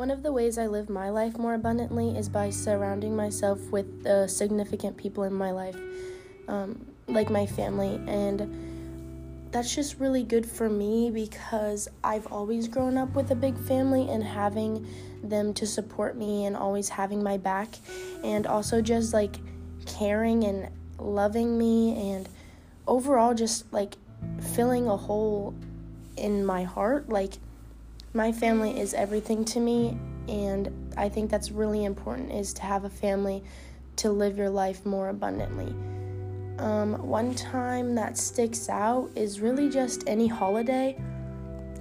One of the ways I live my life more abundantly is by surrounding myself with the significant people in my life, um, like my family. And that's just really good for me because I've always grown up with a big family and having them to support me and always having my back, and also just like caring and loving me, and overall just like filling a hole in my heart. Like, my family is everything to me and i think that's really important is to have a family to live your life more abundantly. Um, one time that sticks out is really just any holiday.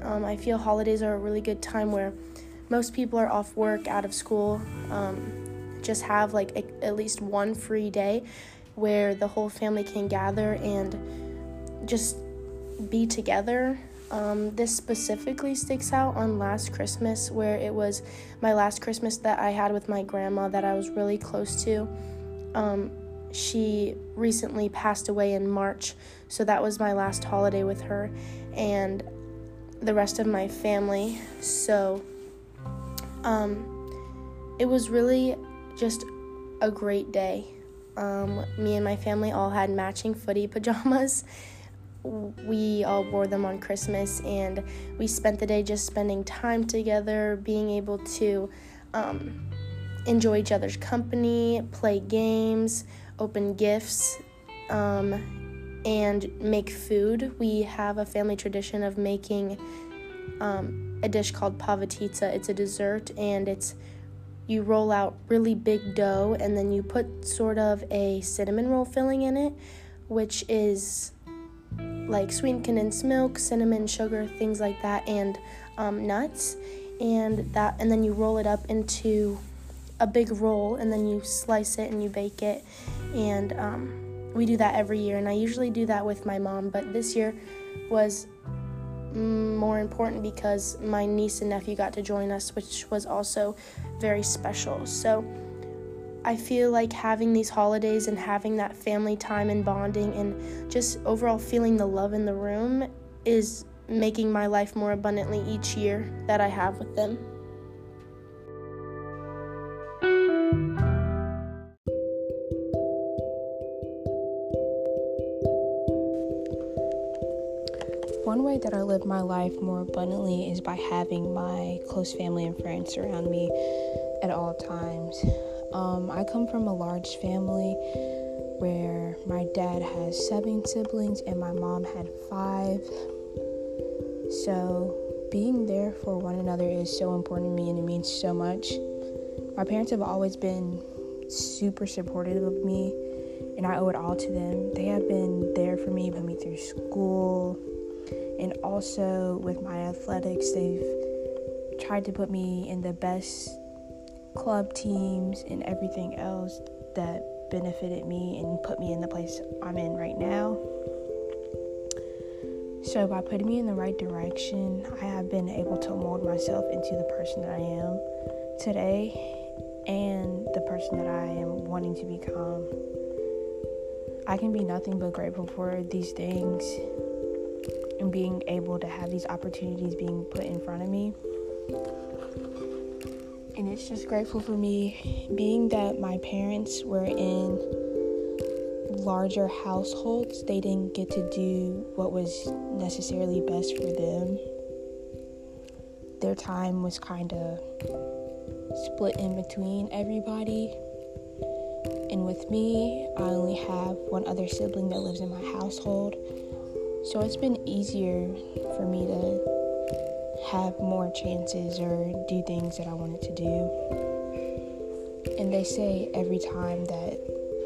Um, i feel holidays are a really good time where most people are off work out of school um, just have like a, at least one free day where the whole family can gather and just be together um, this specifically sticks out on last Christmas, where it was my last Christmas that I had with my grandma that I was really close to. Um, she recently passed away in March, so that was my last holiday with her and the rest of my family. So um, it was really just a great day. Um, me and my family all had matching footy pajamas we all wore them on Christmas, and we spent the day just spending time together, being able to um, enjoy each other's company, play games, open gifts, um, and make food. We have a family tradition of making um, a dish called povitica. It's a dessert, and it's you roll out really big dough, and then you put sort of a cinnamon roll filling in it, which is like sweetened condensed milk, cinnamon, sugar, things like that, and um, nuts, and that, and then you roll it up into a big roll, and then you slice it and you bake it, and um, we do that every year. And I usually do that with my mom, but this year was more important because my niece and nephew got to join us, which was also very special. So I feel like having these holidays and having that family time and bonding and just overall feeling the love in the room is making my life more abundantly each year that I have with them. My life more abundantly is by having my close family and friends around me at all times. Um, I come from a large family where my dad has seven siblings and my mom had five. So, being there for one another is so important to me and it means so much. My parents have always been super supportive of me, and I owe it all to them. They have been there for me, put me through school, and also with my athletics, they've tried to put me in the best club teams and everything else that benefited me and put me in the place I'm in right now. So, by putting me in the right direction, I have been able to mold myself into the person that I am today and the person that I am wanting to become. I can be nothing but grateful for these things and being able to have these opportunities being put in front of me. And it's just grateful for me being that my parents were in larger households they didn't get to do what was necessarily best for them. Their time was kind of split in between everybody. And with me i only have one other sibling that lives in my household so it's been easier for me to have more chances or do things that I wanted to do. And they say every time that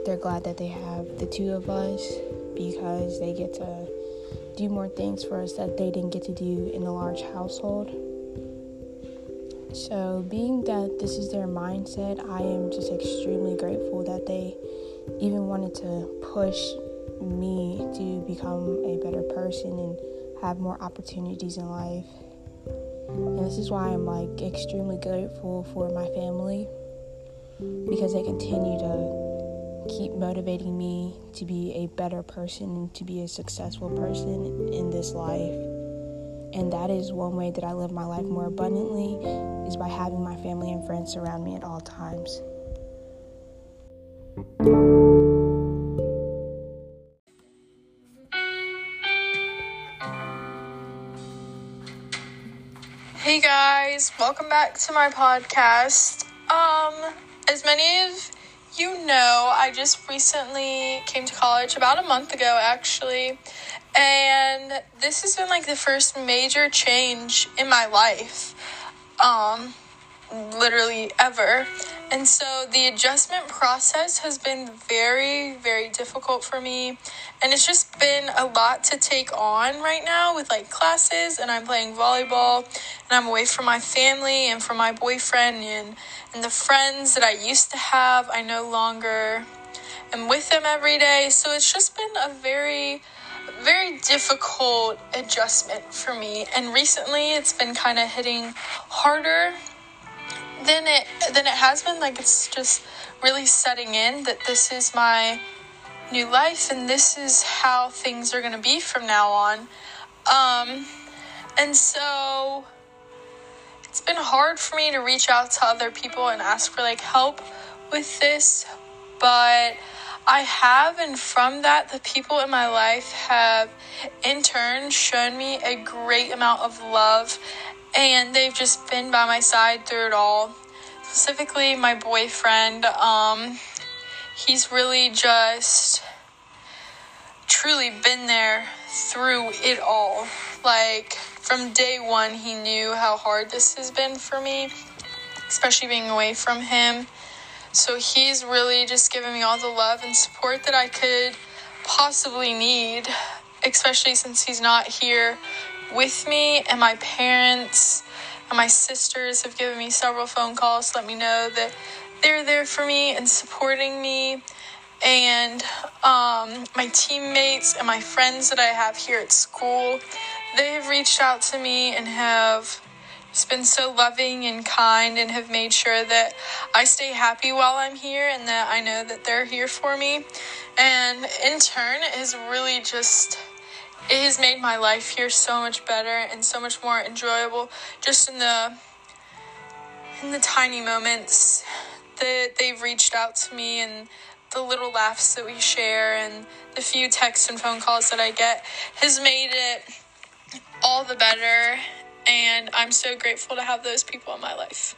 they're glad that they have the two of us because they get to do more things for us that they didn't get to do in a large household. So, being that this is their mindset, I am just extremely grateful that they even wanted to push me to become a better person and have more opportunities in life. And this is why I'm like extremely grateful for my family because they continue to keep motivating me to be a better person and to be a successful person in this life. And that is one way that I live my life more abundantly is by having my family and friends surround me at all times. Guys, welcome back to my podcast. Um, as many of you know, I just recently came to college about a month ago actually, and this has been like the first major change in my life. Um, literally ever. And so the adjustment process has been very, very difficult for me. And it's just been a lot to take on right now with like classes, and I'm playing volleyball, and I'm away from my family and from my boyfriend, and, and the friends that I used to have, I no longer am with them every day. So it's just been a very, very difficult adjustment for me. And recently it's been kind of hitting harder than it than it has been. Like it's just really setting in that this is my new life and this is how things are gonna be from now on. Um, and so it's been hard for me to reach out to other people and ask for like help with this, but I have, and from that, the people in my life have in turn shown me a great amount of love and they've just been by my side through it all. Specifically, my boyfriend. Um, he's really just truly been there through it all. Like from day one, he knew how hard this has been for me, especially being away from him. So he's really just given me all the love and support that I could possibly need, especially since he's not here with me and my parents and my sisters have given me several phone calls to let me know that they're there for me and supporting me. And um, my teammates and my friends that i have here at school they have reached out to me and have just been so loving and kind and have made sure that i stay happy while i'm here and that i know that they're here for me. And in turn has really just it has made my life here so much better and so much more enjoyable just in the in the tiny moments that they've reached out to me and the little laughs that we share and the few texts and phone calls that I get has made it all the better and I'm so grateful to have those people in my life.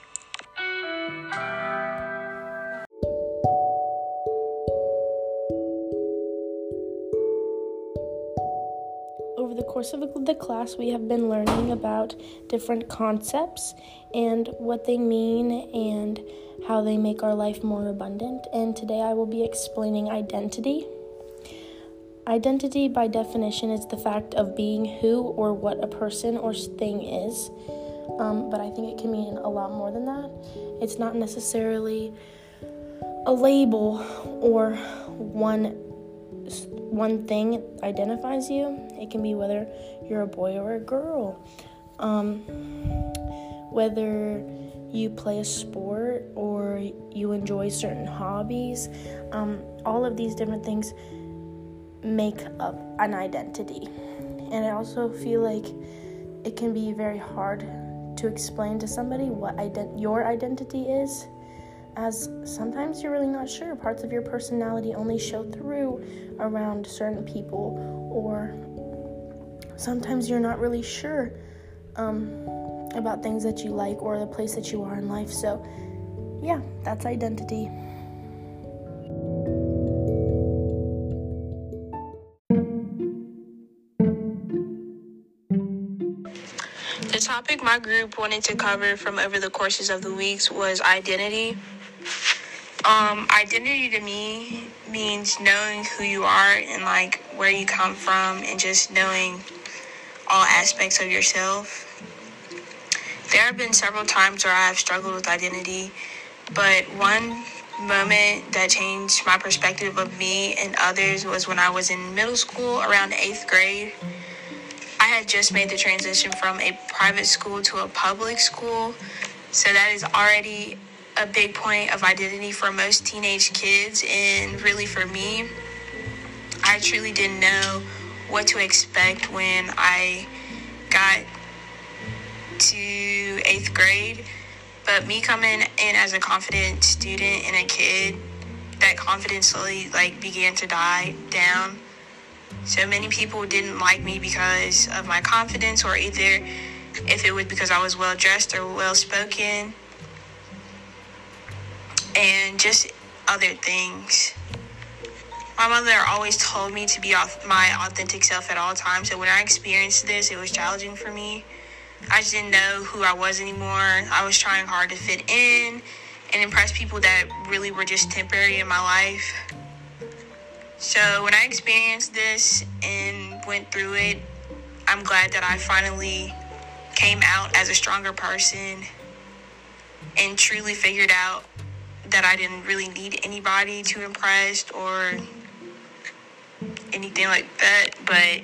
Over the course of the class, we have been learning about different concepts and what they mean and how they make our life more abundant. And today I will be explaining identity. Identity, by definition, is the fact of being who or what a person or thing is. Um, but I think it can mean a lot more than that. It's not necessarily a label or one one thing identifies you. It can be whether you're a boy or a girl, um, whether you play a sport or you enjoy certain hobbies. Um, all of these different things make up an identity. And I also feel like it can be very hard to explain to somebody what ident- your identity is as sometimes you're really not sure. Parts of your personality only show through around certain people, or sometimes you're not really sure um, about things that you like or the place that you are in life. So, yeah, that's identity. The topic my group wanted to cover from over the courses of the weeks was identity. Um, identity to me means knowing who you are and like where you come from and just knowing all aspects of yourself. There have been several times where I have struggled with identity, but one moment that changed my perspective of me and others was when I was in middle school around eighth grade. I had just made the transition from a private school to a public school, so that is already a big point of identity for most teenage kids, and really for me, I truly didn't know what to expect when I got to eighth grade. But me coming in as a confident student and a kid, that confidence slowly like began to die down. So many people didn't like me because of my confidence, or either if it was because I was well dressed or well spoken, and just other things. My mother always told me to be my authentic self at all times. So when I experienced this, it was challenging for me. I just didn't know who I was anymore. I was trying hard to fit in and impress people that really were just temporary in my life. So when I experienced this and went through it, I'm glad that I finally came out as a stronger person and truly figured out that I didn't really need anybody to impress or anything like that. But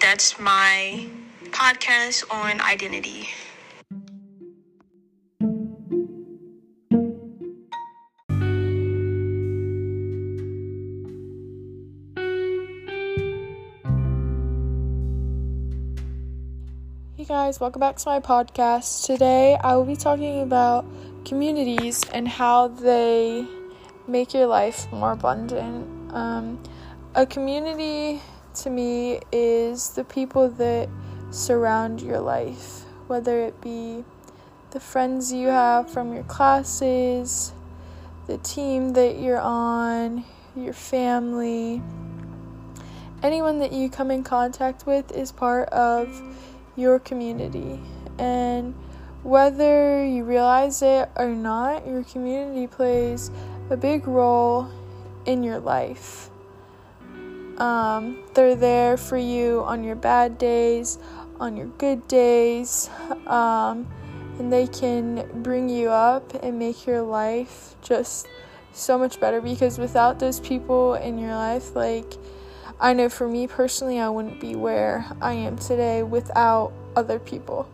that's my podcast on identity. Hey guys, welcome back to my podcast. Today I will be talking about communities and how they make your life more abundant. Um, a community to me is the people that surround your life, whether it be the friends you have from your classes, the team that you're on, your family. Anyone that you come in contact with is part of your community. And whether you realize it or not, your community plays a big role in your life. Um, they're there for you on your bad days, on your good days, um, and they can bring you up and make your life just so much better because without those people in your life, like I know for me personally, I wouldn't be where I am today without other people.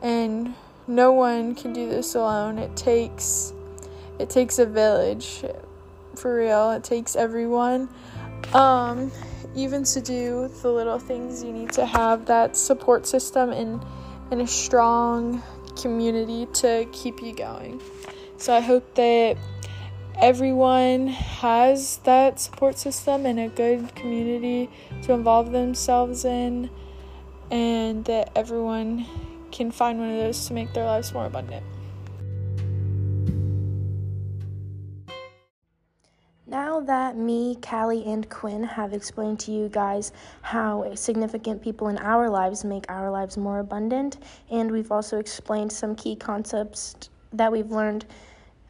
And no one can do this alone. It takes it takes a village for real. It takes everyone. Um, even to do the little things, you need to have that support system and, and a strong community to keep you going. So I hope that everyone has that support system and a good community to involve themselves in, and that everyone can find one of those to make their lives more abundant. Now that me, Callie, and Quinn have explained to you guys how significant people in our lives make our lives more abundant, and we've also explained some key concepts that we've learned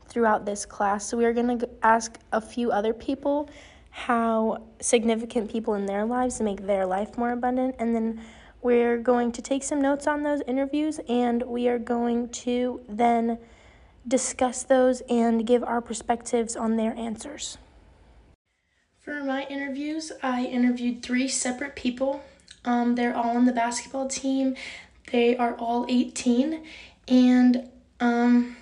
throughout this class, so we are going to ask a few other people how significant people in their lives make their life more abundant, and then we're going to take some notes on those interviews, and we are going to then discuss those and give our perspectives on their answers. For my interviews, I interviewed three separate people. Um, they're all on the basketball team. They are all 18, and um,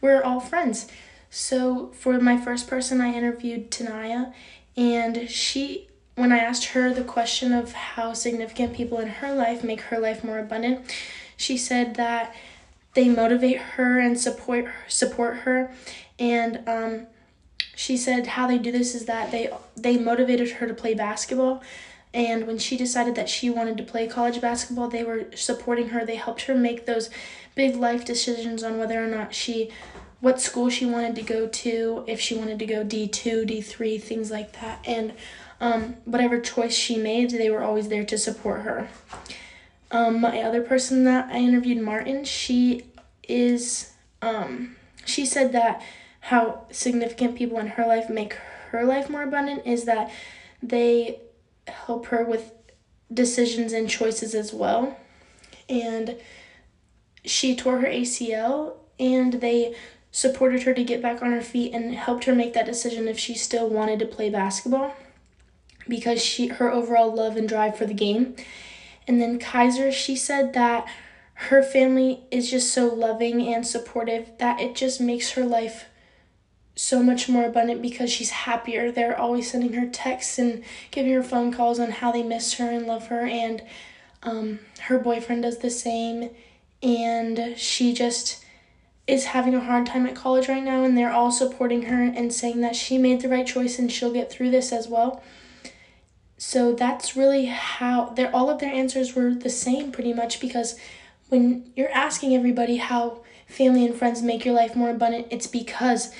we're all friends. So for my first person, I interviewed Tanaya, and she, when I asked her the question of how significant people in her life make her life more abundant, she said that they motivate her and support support her, and um, she said how they do this is that they they motivated her to play basketball. And when she decided that she wanted to play college basketball they were supporting her. They helped her make those big life decisions on whether or not she what school she wanted to go to if she wanted to go d2 d3 things like that. And um, whatever choice she made they were always there to support her um, my other person that i interviewed martin she is um, she said that how significant people in her life make her life more abundant is that they help her with decisions and choices as well. And she tore her ACL and they supported her to get back on her feet and helped her make that decision if she still wanted to play basketball because she her overall love and drive for the game. And then Kaiser, she said that her family is just so loving and supportive that it just makes her life so much more abundant because she's happier. They're always sending her texts and giving her phone calls on how they miss her and love her. And Um, her boyfriend does the same, and she just is having a hard time at college right now, and they're all supporting her and saying that she made the right choice and she'll get through this as well. So that's really how their all of their answers were the same pretty much because when you're asking everybody how family and friends make your life more abundant, it's because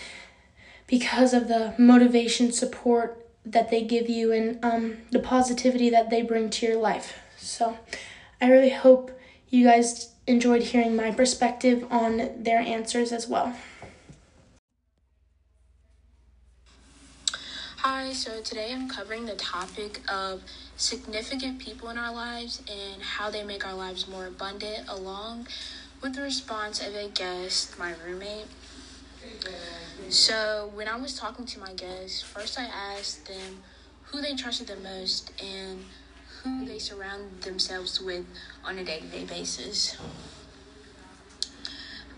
because of the motivation, support that they give you and um, the positivity that they bring to your life. So I really hope you guys enjoyed hearing my perspective on their answers as well. Hi, so today I'm covering the topic of significant people in our lives and how they make our lives more abundant, along with the response of a guest, my roommate. So, when I was talking to my guests, first I asked them who they trusted the most and who they surround themselves with on a day to day basis.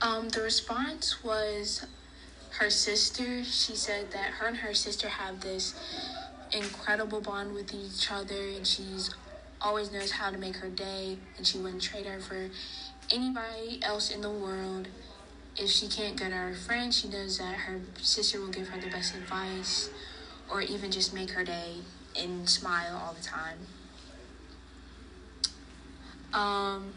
Um, the response was her sister. She said that her and her sister have this incredible bond with each other, and she's always knows how to make her day, and she wouldn't trade her for anybody else in the world. If she can't go to her friend, she knows that her sister will give her the best advice, or even just make her day and smile all the time. Um,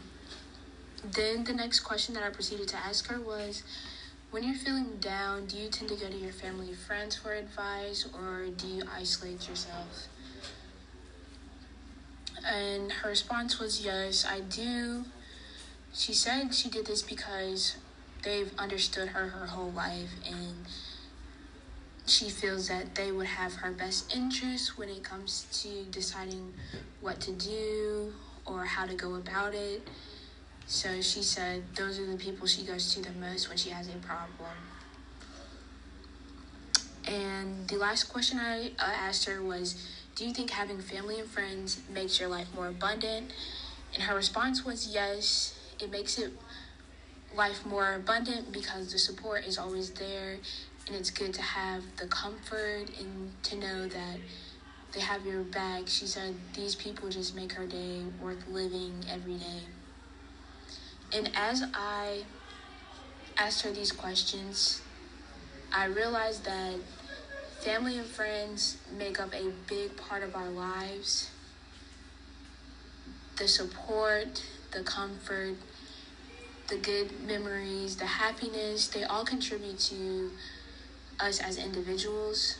then the next question that I proceeded to ask her was when you're feeling down, do you tend to go to your family and friends for advice or do you isolate yourself? And her response was yes, I do. She said she did this because they've understood her her whole life and she feels that they would have her best interest when it comes to deciding what to do or how to go about it. So she said those are the people she goes to the most when she has a problem. And the last question I asked her was Do you think having family and friends makes your life more abundant? And her response was yes, it makes it life more abundant because the support is always there and it's good to have the comfort and to know that they have your back. She said these people just make her day worth living every day. And as I asked her these questions, I realized that family and friends make up a big part of our lives. The support, the comfort, the good memories, the happiness, they all contribute to us as individuals.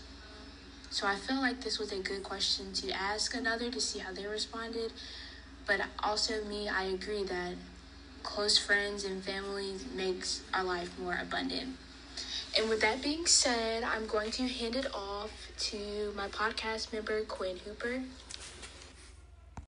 So I feel like this was a good question to ask another to see how they responded. But also me, I agree that close friends and family makes our life more abundant. And with that being said, I'm going to hand it off to my podcast member, Quinn Hooper.